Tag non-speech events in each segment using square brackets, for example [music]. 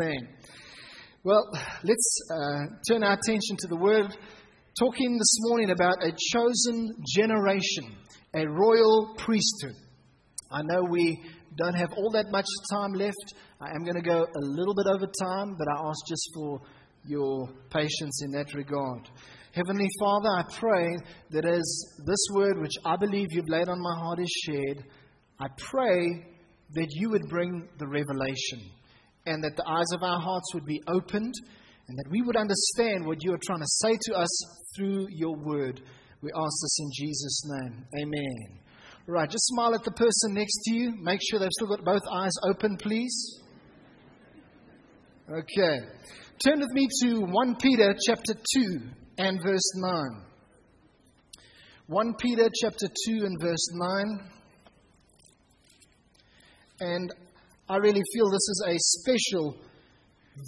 Bang. Well, let's uh, turn our attention to the word. Talking this morning about a chosen generation, a royal priesthood. I know we don't have all that much time left. I am going to go a little bit over time, but I ask just for your patience in that regard. Heavenly Father, I pray that as this word, which I believe you've laid on my heart, is shared, I pray that you would bring the revelation and that the eyes of our hearts would be opened and that we would understand what you are trying to say to us through your word. We ask this in Jesus' name. Amen. Right, just smile at the person next to you. Make sure they've still got both eyes open, please. Okay. Turn with me to 1 Peter chapter 2 and verse 9. 1 Peter chapter 2 and verse 9. And I really feel this is a special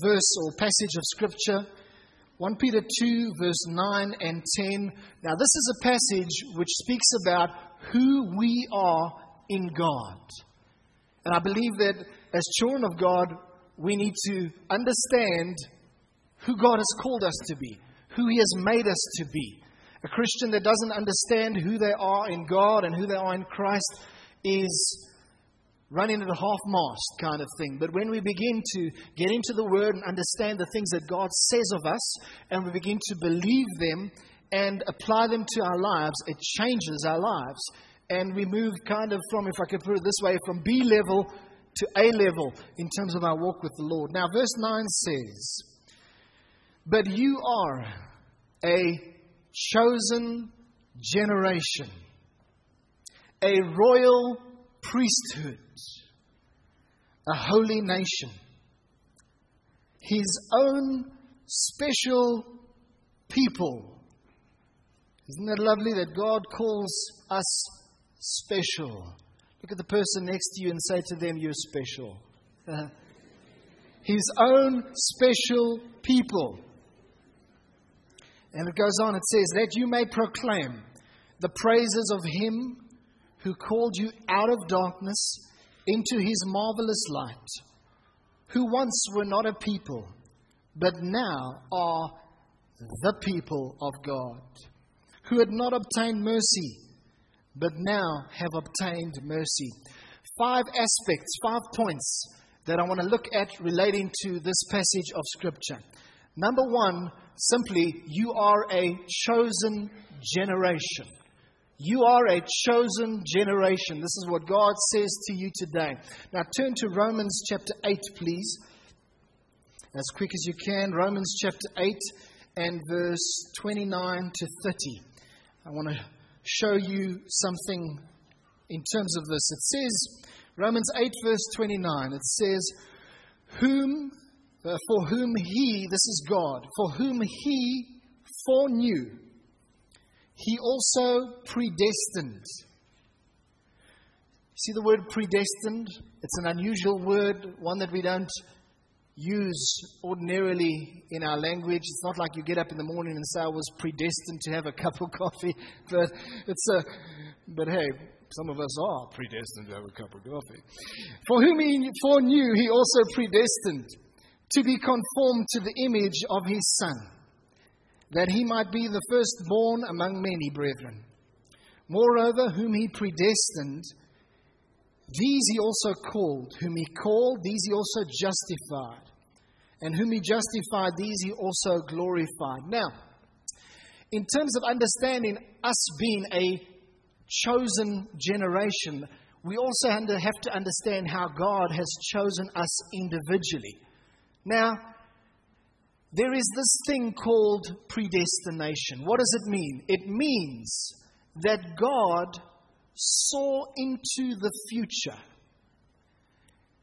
verse or passage of Scripture. 1 Peter 2, verse 9 and 10. Now, this is a passage which speaks about who we are in God. And I believe that as children of God, we need to understand who God has called us to be, who He has made us to be. A Christian that doesn't understand who they are in God and who they are in Christ is running at a half mast kind of thing. But when we begin to get into the Word and understand the things that God says of us, and we begin to believe them and apply them to our lives, it changes our lives. And we move kind of from, if I could put it this way, from B level to A level in terms of our walk with the Lord. Now, verse 9 says, But you are a chosen generation, a royal priesthood, a holy nation, his own special people. Isn't that lovely that God calls us special? Look at the person next to you and say to them, You're special. [laughs] his own special people. And it goes on, it says, That you may proclaim the praises of him who called you out of darkness into his marvelous light, who once were not a people, but now are the people of God, who had not obtained mercy, but now have obtained mercy. Five aspects, five points that I want to look at relating to this passage of Scripture. Number one, simply, you are a chosen generation. You are a chosen generation. This is what God says to you today. Now turn to Romans chapter 8, please. As quick as you can. Romans chapter 8 and verse 29 to 30. I want to show you something in terms of this. It says, Romans 8, verse 29, it says, Whom, uh, for whom he, this is God, for whom he foreknew he also predestined. See the word predestined? It's an unusual word, one that we don't use ordinarily in our language. It's not like you get up in the morning and say, I was predestined to have a [laughs] cup of coffee. But it's a, but hey, some of us are predestined to have a cup of coffee. For whom he foreknew, he also predestined to be conformed to the image of his Son that he might be the firstborn among many brethren. Moreover, whom he predestined, these he also called. Whom he called, these he also justified. And whom he justified, these he also glorified. Now, in terms of understanding us being a chosen generation, we also have to understand how God has chosen us individually. Now, there is this thing called predestination. What does it mean? It means that God saw into the future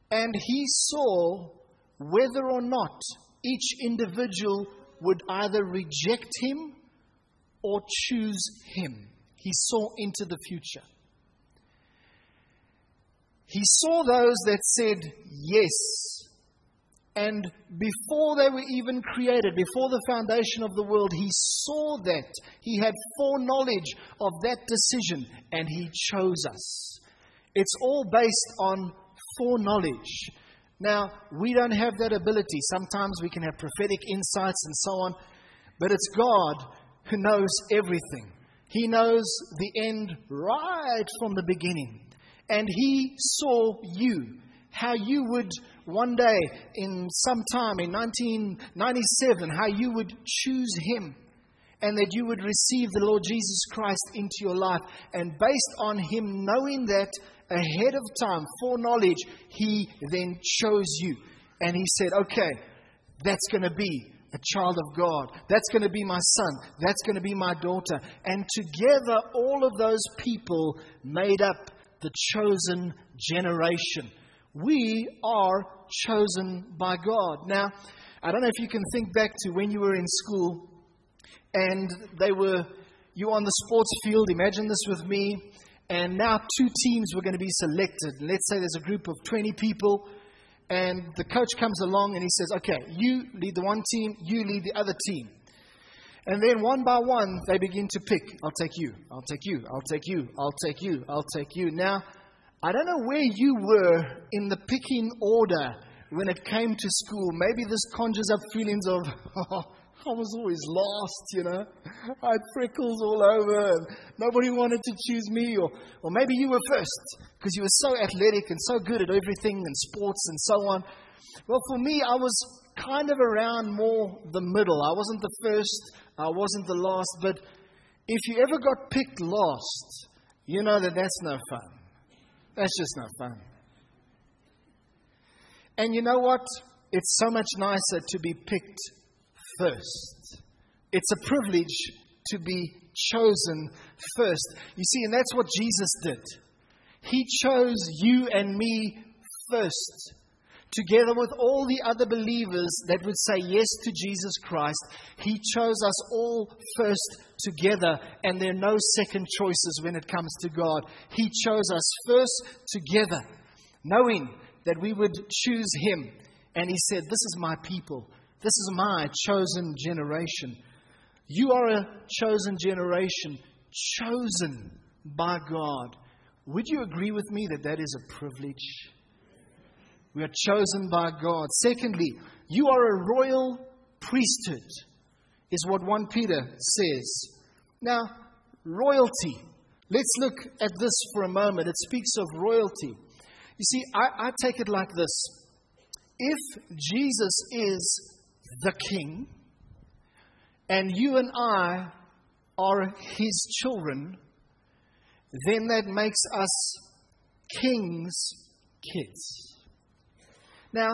and he saw whether or not each individual would either reject him or choose him. He saw into the future. He saw those that said yes and before they were even created, before the foundation of the world, he saw that. He had foreknowledge of that decision, and he chose us. It's all based on foreknowledge. Now, we don't have that ability. Sometimes we can have prophetic insights and so on, but it's God who knows everything. He knows the end right from the beginning. And He saw you, how you would one day, in some time in 1997, how you would choose Him and that you would receive the Lord Jesus Christ into your life. And based on Him knowing that ahead of time, foreknowledge, He then chose you. And He said, okay, that's going to be a child of God. That's going to be my son. That's going to be my daughter. And together, all of those people made up the chosen generation. We are chosen by God. Now, I don't know if you can think back to when you were in school and they were, you on the sports field. Imagine this with me. And now two teams were going to be selected. Let's say there's a group of 20 people, and the coach comes along and he says, Okay, you lead the one team, you lead the other team. And then one by one, they begin to pick. I'll take you, I'll take you, I'll take you, I'll take you, I'll take you. Now, I don't know where you were in the picking order when it came to school. Maybe this conjures up feelings of, oh, [laughs] I was always lost, you know. I had freckles all over, nobody wanted to choose me. Or, or maybe you were first because you were so athletic and so good at everything and sports and so on. Well, for me, I was kind of around more the middle. I wasn't the first, I wasn't the last, but if you ever got picked last, you know that that's no fun. That's just not fun. And you know what? It's so much nicer to be picked first. It's a privilege to be chosen first. You see, and that's what Jesus did. He chose you and me first, together with all the other believers that would say yes to Jesus Christ. He chose us all first together, and there are no second choices when it comes to God. He chose us first together, knowing that we would choose Him. And He said, This is my people. This is my chosen generation. You are a chosen generation, chosen by God. Would you agree with me that that is a privilege? We are chosen by God. Secondly, you are a royal priesthood, is what 1 Peter says. Now, royalty. Let's look at this for a moment. It speaks of royalty. You see, I, I take it like this if Jesus is the king, and you and I are his children, then that makes us king's kids. Now,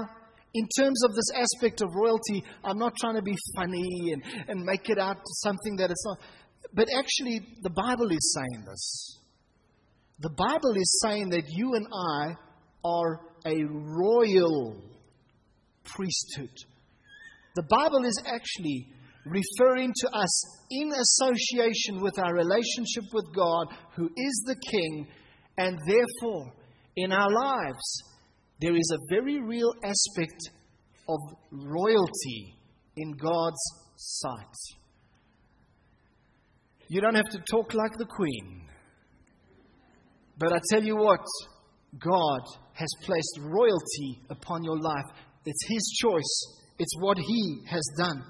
in terms of this aspect of royalty, I'm not trying to be funny and, and make it out something that it's not. But actually, the Bible is saying this. The Bible is saying that you and I are a royal priesthood. The Bible is actually referring to us in association with our relationship with God, who is the King, and therefore, in our lives, there is a very real aspect of royalty in God's sight. You don't have to talk like the Queen. But I tell you what, God has placed royalty upon your life. It's His choice it's what He has done.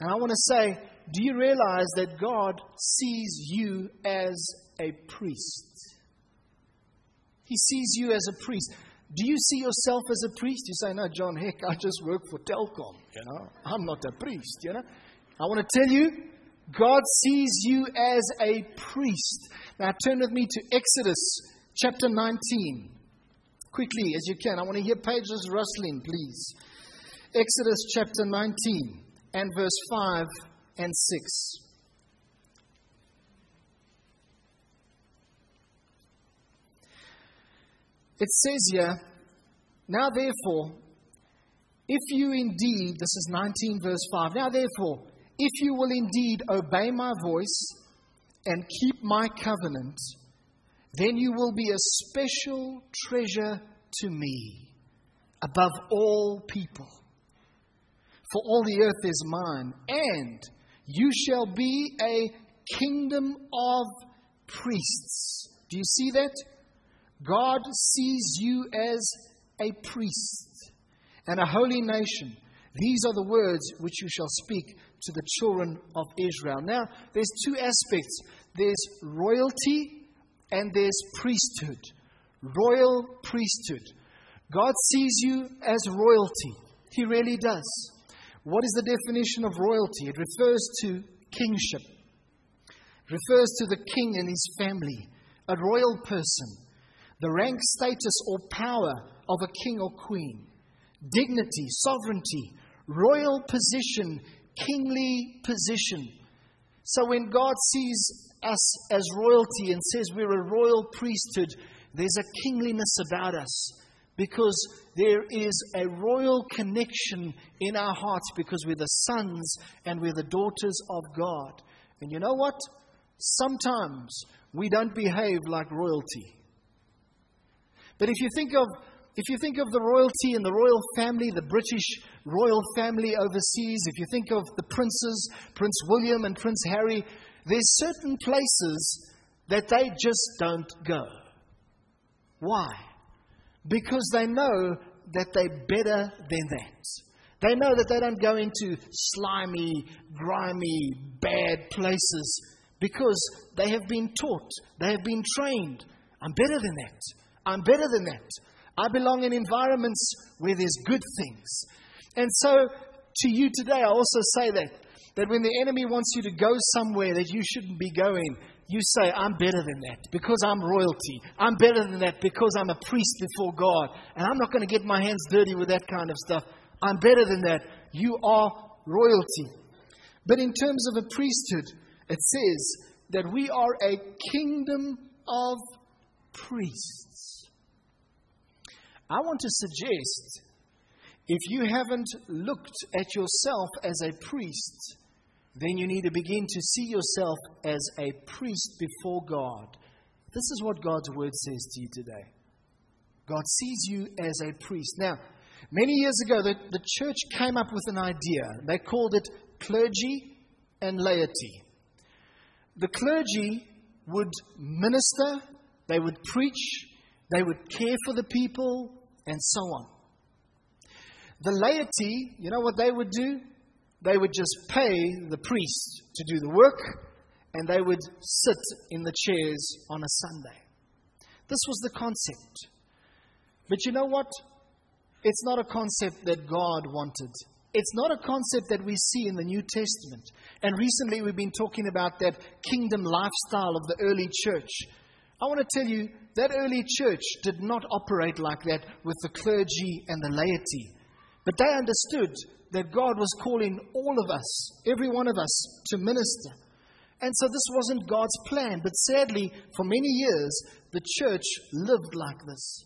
And I want to say, do you realize that God sees you as a priest? He sees you as a priest. Do you see yourself as a priest? You say, No, John, heck, I just work for Telkom. You know, I'm not a priest. You know, I want to tell you, God sees you as a priest. Now, turn with me to Exodus chapter 19. Quickly, as you can. I want to hear pages rustling, please. Exodus chapter 19 and verse 5 and 6. It says here, Now therefore, if you indeed, this is 19 verse 5, now therefore, if you will indeed obey my voice and keep my covenant, then you will be a special treasure to me above all people for all the earth is mine, and you shall be a kingdom of priests. Do you see that? God sees you as a priest and a holy nation. These are the words which you shall speak to the children of Israel. Now, there's two aspects there's royalty and there's priesthood. Royal priesthood. God sees you as royalty. He really does. What is the definition of royalty? It refers to kingship, it refers to the king and his family, a royal person, the rank, status, or power of a king or queen, dignity, sovereignty, royal position, kingly position. So when God sees us as royalty and says we're a royal priesthood, there's a kingliness about us because there is a royal connection in our hearts because we're the sons and we're the daughters of God. And you know what? Sometimes we don't behave like royalty. But if you think of if you think of the royalty and the royal family, the British royal family overseas, if you think of the princes, Prince William and Prince Harry, there's certain places that they just don't go. Why? because they know that they're better than that. They know that they don't go into slimy, grimy, bad places because they have been taught, they have been trained. I'm better than that. I'm better than that. I belong in environments where there's good things. And so, to you today, I also say that that when the enemy wants you to go somewhere that you shouldn't be going, you say, I'm better than that because I'm royalty. I'm better than that because I'm a priest before God. And I'm not going to get my hands dirty with that kind of stuff. I'm better than that. You are royalty. But in terms of a priesthood, it says that we are a kingdom of priests. I want to suggest if you haven't looked at yourself as a priest, then you need to begin to see yourself as a priest before God. This is what God's word says to you today. God sees you as a priest. Now, many years ago, the, the church came up with an idea. They called it clergy and laity. The clergy would minister, they would preach, they would care for the people, and so on. The laity, you know what they would do? they would just pay the priest to do the work, and they would sit in the chairs on a Sunday. This was the concept. But you know what? It's not a concept that God wanted. It's not a concept that we see in the New Testament. And recently we've been talking about that kingdom lifestyle of the early church. I want to tell you that early church did not operate like that with the clergy and the laity. But they understood that God was calling all of us, every one of us, to minister. And so this wasn't God's plan. But sadly, for many years, the church lived like this.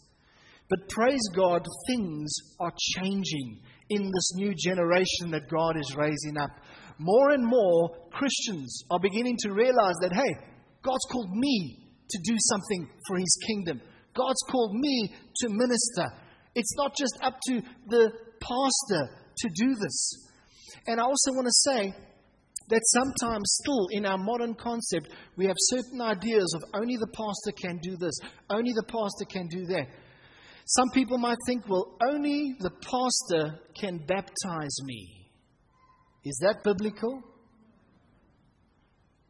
But praise God, things are changing in this new generation that God is raising up. More and more Christians are beginning to realize that, hey, God's called me to do something for His kingdom. God's called me to minister. It's not just up to the pastor to do this. And I also want to say that sometimes, still in our modern concept, we have certain ideas of only the pastor can do this, only the pastor can do that. Some people might think, well, only the pastor can baptize me. Is that biblical?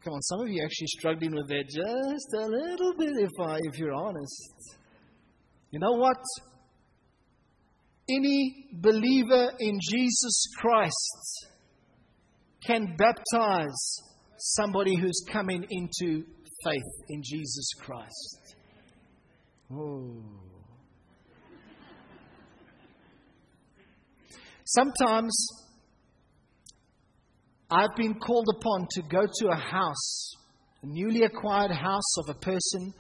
Come on, some of you actually struggling with that just a little bit, if, I, if you're honest. You know what? Any believer in Jesus Christ can baptize somebody who's coming into faith in Jesus Christ. Oh. Sometimes I've been called upon to go to a house, a newly acquired house of a person,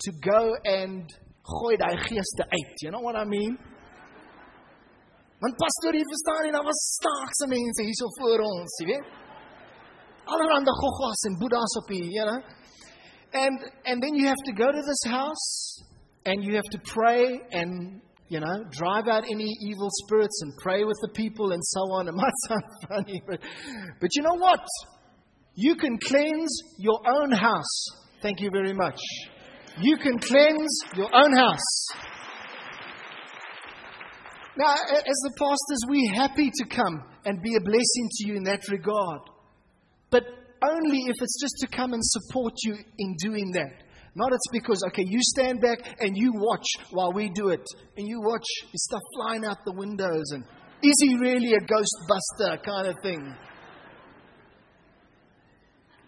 to go and gooi daai geeste uit. You know what I mean? Want pastoor, jy verstaan nie, daar was staakse mense hierso voor ons, jy weet? Allerhande goggos en boeddhas op hier, you know? And and then you have to go to this house and you have to pray and you know, drive out any evil spirits and pray with the people and so on. [laughs] It might sound funny, but, but you know what? You can cleanse your own house. Thank you very much. You can cleanse your own house. Now, as the pastors, we're happy to come and be a blessing to you in that regard. But only if it's just to come and support you in doing that. Not it's because, okay, you stand back and you watch while we do it. And you watch stuff flying out the windows. And is he really a ghostbuster kind of thing?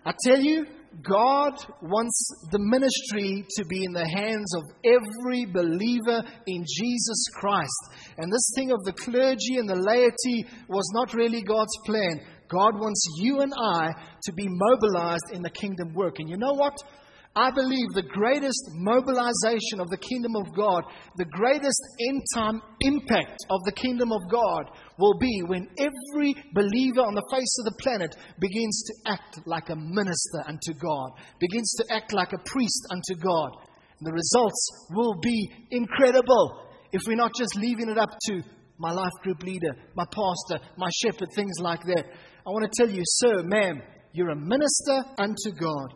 I tell you, God wants the ministry to be in the hands of every believer in Jesus Christ. And this thing of the clergy and the laity was not really God's plan. God wants you and I to be mobilized in the kingdom work. And you know what? I believe the greatest mobilization of the kingdom of God, the greatest end time impact of the kingdom of God will be when every believer on the face of the planet begins to act like a minister unto God, begins to act like a priest unto God. And the results will be incredible if we're not just leaving it up to my life group leader, my pastor, my shepherd, things like that. I want to tell you, sir, ma'am, you're a minister unto God.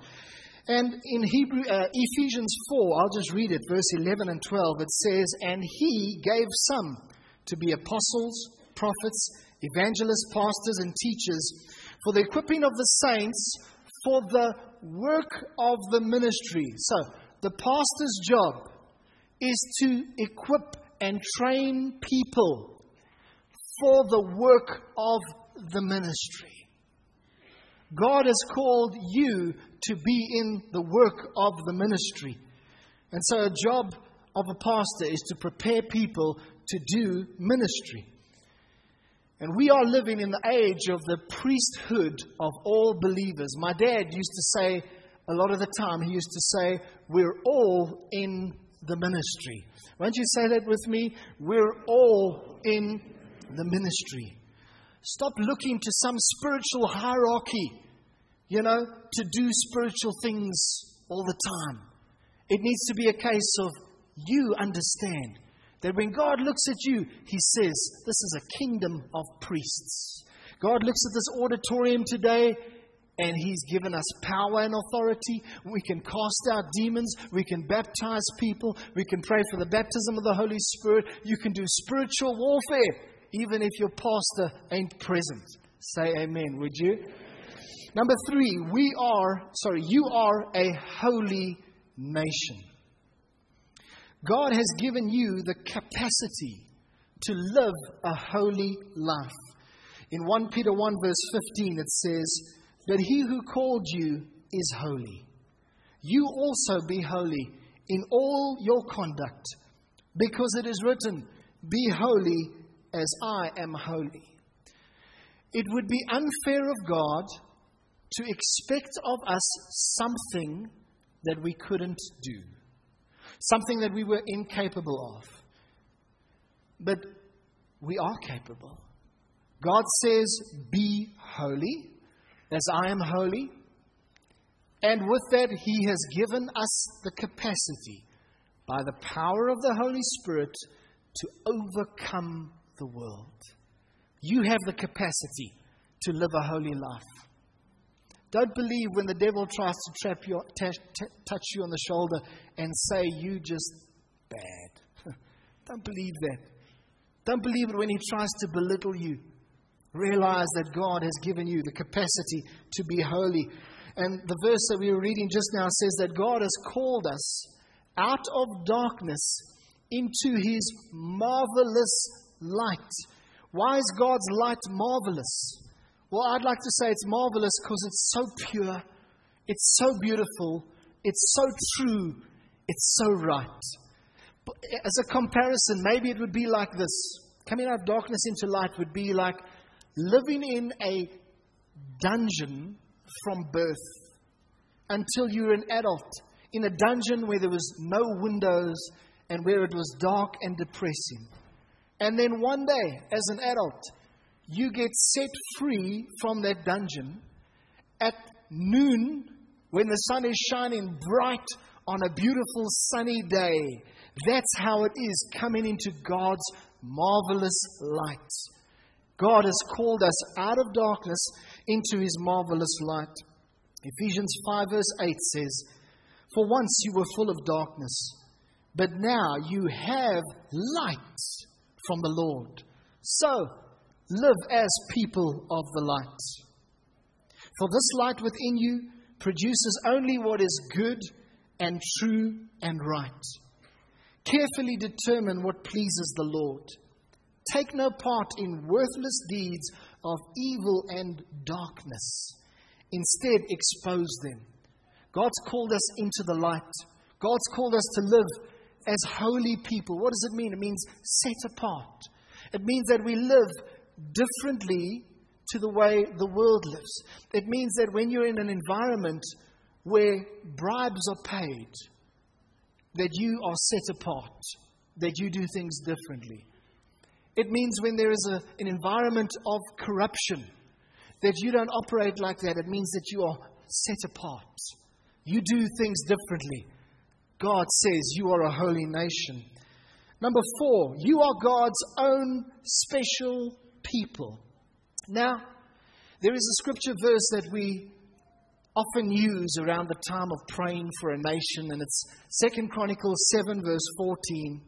And in Hebrew, uh, Ephesians 4, I'll just read it, verse 11 and 12, it says, And he gave some to be apostles, prophets, evangelists, pastors, and teachers for the equipping of the saints for the work of the ministry. So, the pastor's job is to equip and train people for the work of the ministry. God has called you to be in the work of the ministry. And so, a job of a pastor is to prepare people to do ministry. And we are living in the age of the priesthood of all believers. My dad used to say, a lot of the time, he used to say, We're all in the ministry. Won't you say that with me? We're all in the ministry. Stop looking to some spiritual hierarchy, you know, to do spiritual things all the time. It needs to be a case of you understand that when God looks at you, He says, This is a kingdom of priests. God looks at this auditorium today and He's given us power and authority. We can cast out demons. We can baptize people. We can pray for the baptism of the Holy Spirit. You can do spiritual warfare even if your pastor ain't present. Say amen, would you? Number three, we are, sorry, you are a holy nation. God has given you the capacity to live a holy life. In 1 Peter 1, verse 15, it says, But he who called you is holy. You also be holy in all your conduct, because it is written, Be holy as I am holy. It would be unfair of God to expect of us something that we couldn't do, something that we were incapable of. But we are capable. God says, Be holy as I am holy. And with that, He has given us the capacity, by the power of the Holy Spirit, to overcome the world. You have the capacity to live a holy life. Don't believe when the devil tries to trap you, t- t- touch you on the shoulder and say you just bad. [laughs] Don't believe that. Don't believe it when he tries to belittle you. Realize that God has given you the capacity to be holy. And the verse that we were reading just now says that God has called us out of darkness into his marvelous light. Why is God's light marvelous? Well, I'd like to say it's marvelous because it's so pure, it's so beautiful, it's so true, it's so right. But eh, as a comparison, maybe it would be like this coming out of darkness into light would be like living in a dungeon from birth until you're an adult. In a dungeon where there was no windows and where it was dark and depressing. And then one day, as an adult, you get set free from that dungeon at noon when the sun is shining bright on a beautiful sunny day. That's how it is coming into God's marvelous light. God has called us out of darkness into his marvelous light. Ephesians 5, verse 8 says, For once you were full of darkness, but now you have light from the Lord. So, live as people of the light. For this light within you produces only what is good and true and right. Carefully determine what pleases the Lord. Take no part in worthless deeds of evil and darkness. Instead, expose them. God's called us into the light. God's called us to live as holy people. What does it mean? It means set apart. It means that we live differently to the way the world lives. It means that when you're in an environment where bribes are paid, that you are set apart, that you do things differently. It means when there is a, an environment of corruption, that you don't operate like that. It means that you are set apart. You do things differently. God says you are a holy nation. Number four, you are God's own special people. Now, there is a scripture verse that we often use around the time of praying for a nation, and it's Second Chronicles 7, verse 14,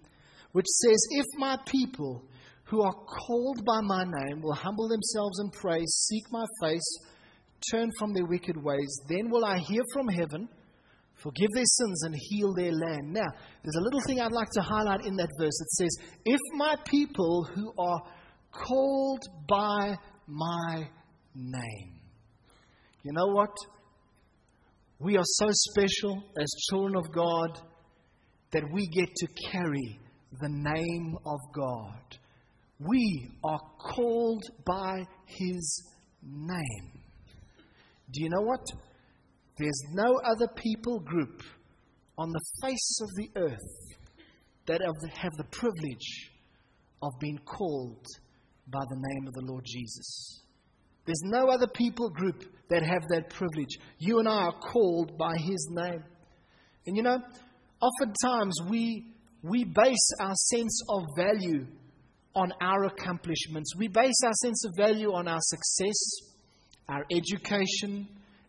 which says, If my people who are called by my name will humble themselves and pray, seek my face, turn from their wicked ways, then will I hear from heaven, forgive their sins, and heal their land. Now, there's a little thing I'd like to highlight in that verse. It says, If my people who are called by my name. You know what? We are so special as children of God that we get to carry the name of God. We are called by His name. Do you know what? There's no other people group on the face of the earth that have the privilege of being called by the name of the Lord Jesus. There's no other people group that have that privilege. You and I are called by His name. And you know, oftentimes we, we base our sense of value on our accomplishments. We base our sense of value on our success, our education,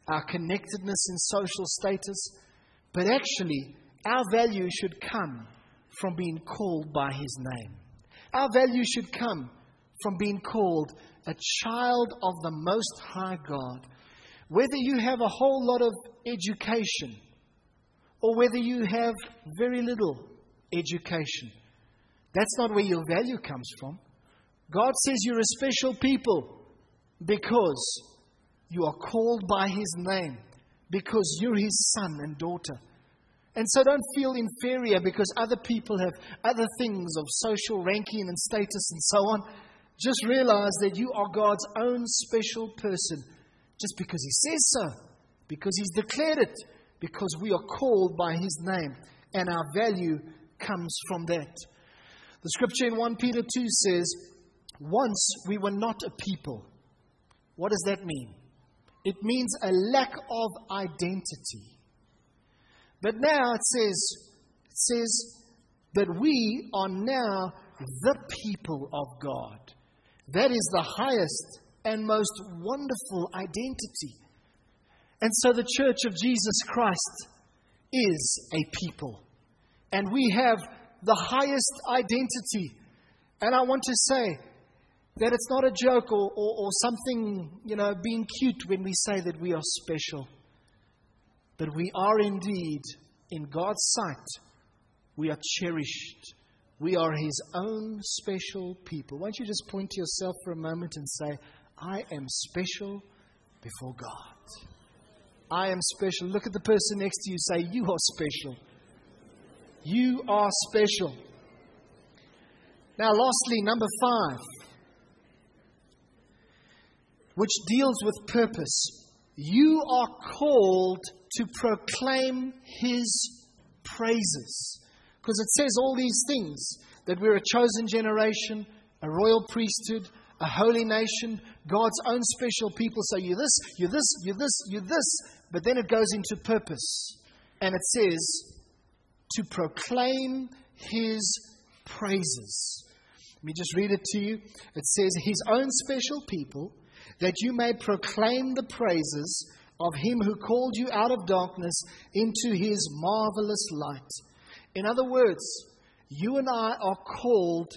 our connectedness in social status. But actually, our value should come from being called by His name. Our value should come from being called a child of the Most High God. Whether you have a whole lot of education or whether you have very little education, that's not where your value comes from. God says you're a special people because you are called by His name, because you're His son and daughter. And so don't feel inferior because other people have other things of social ranking and status and so on. Just realize that you are God's own special person just because He says so, because He's declared it, because we are called by His name, and our value comes from that. The scripture in 1 Peter 2 says, Once we were not a people. What does that mean? It means a lack of identity. But now it says, it says, that we are now the people of God. That is the highest and most wonderful identity. And so the church of Jesus Christ is a people. And we have the highest identity. And I want to say that it's not a joke or, or, or, something, you know, being cute when we say that we are special. But we are indeed, in God's sight, we are cherished we are His own special people. Won't you just point to yourself for a moment and say, I am special before God? I am special. Look at the person next to you. Say, You are special. You are special. Now, lastly, number five, which deals with purpose. You are called to proclaim His praises. Because it says all these things that we're a chosen generation, a royal priesthood, a holy nation, God's own special people. So you're this, you're this, you're this, you're this. But then it goes into purpose. And it says, to proclaim his praises. Let me just read it to you. It says, His own special people, that you may proclaim the praises of him who called you out of darkness into his marvelous light. In other words, you and I are called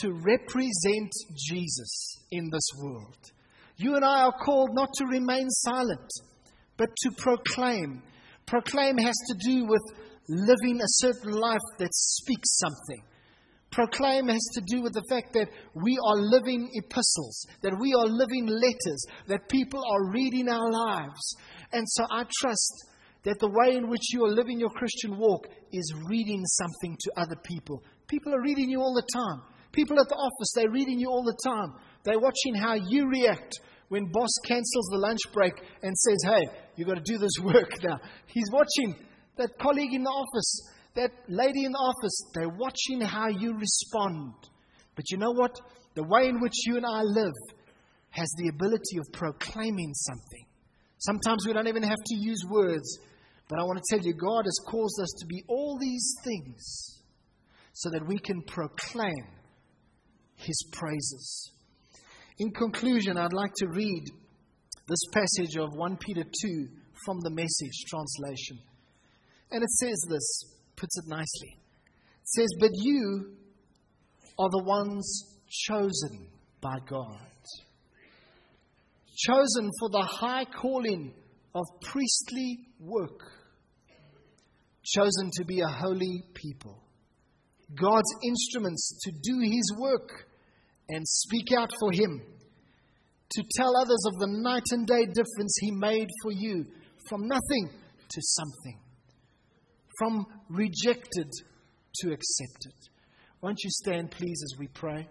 to represent Jesus in this world. You and I are called not to remain silent, but to proclaim. Proclaim has to do with living a certain life that speaks something. Proclaim has to do with the fact that we are living epistles, that we are living letters, that people are reading our lives. And so I trust that the way in which you are living your Christian walk is reading something to other people. People are reading you all the time. People at the office, they're reading you all the time. They're watching how you react when boss cancels the lunch break and says, Hey, you've got to do this [laughs] work now. He's watching that colleague in the office, that lady in the office. They're watching how you respond. But you know what? The way in which you and I live has the ability of proclaiming something. Sometimes we don't even have to use words. But I want to tell you, God has caused us to be all these things so that we can proclaim His praises. In conclusion, I'd like to read this passage of 1 Peter 2 from the message translation. And it says this, puts it nicely. It says, But you are the ones chosen by God, chosen for the high calling of priestly work, chosen to be a holy people, God's instruments to do His work and speak out for Him, to tell others of the night and day difference He made for you from nothing to something, from rejected to accepted. Won't you stand, please, as we pray?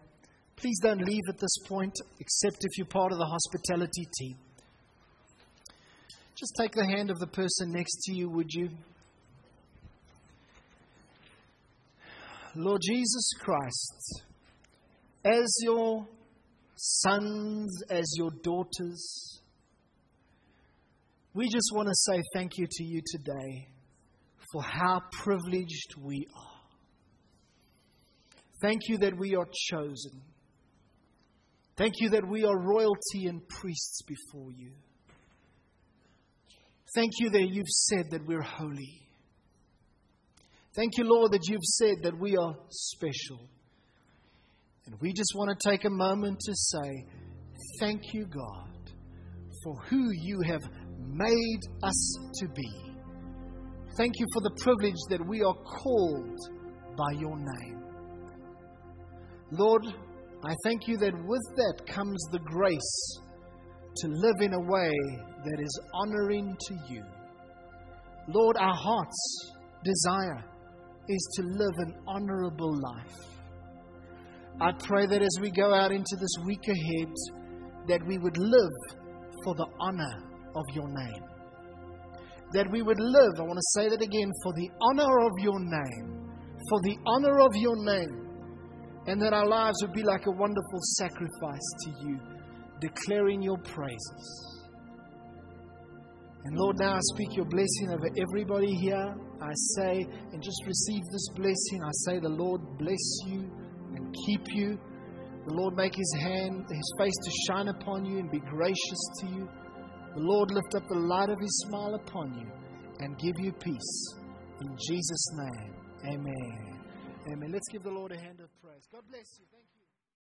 Please don't leave at this point, except if you're part of the hospitality team. Just take the hand of the person next to you, would you? Lord Jesus Christ, as your sons, as your daughters, we just want to say thank you to you today for how privileged we are. Thank you that we are chosen. Thank you that we are royalty and priests before you. Thank you that you've said that we're holy. Thank you, Lord, that you've said that we are special. And we just want to take a moment to say, Thank you, God, for who you have made us to be. Thank you for the privilege that we are called by your name. Lord, I thank you that with that comes the grace to live in a way that is honoring to you. Lord, our heart's desire is to live an honorable life. I pray that as we go out into this week ahead, that we would live for the honor of your name. That we would live, I want to say that again, for the honor of your name. For the honor of your name. And that our lives would be like a wonderful sacrifice to you, declaring your praises. And Lord, now I speak your blessing over everybody here. I say, and just receive this blessing. I say, the Lord bless you and keep you. The Lord make his hand, his face to shine upon you and be gracious to you. The Lord lift up the light of his smile upon you and give you peace. In Jesus' name, amen. Amen. Let's give the Lord a hand of praise. God bless you. Thank.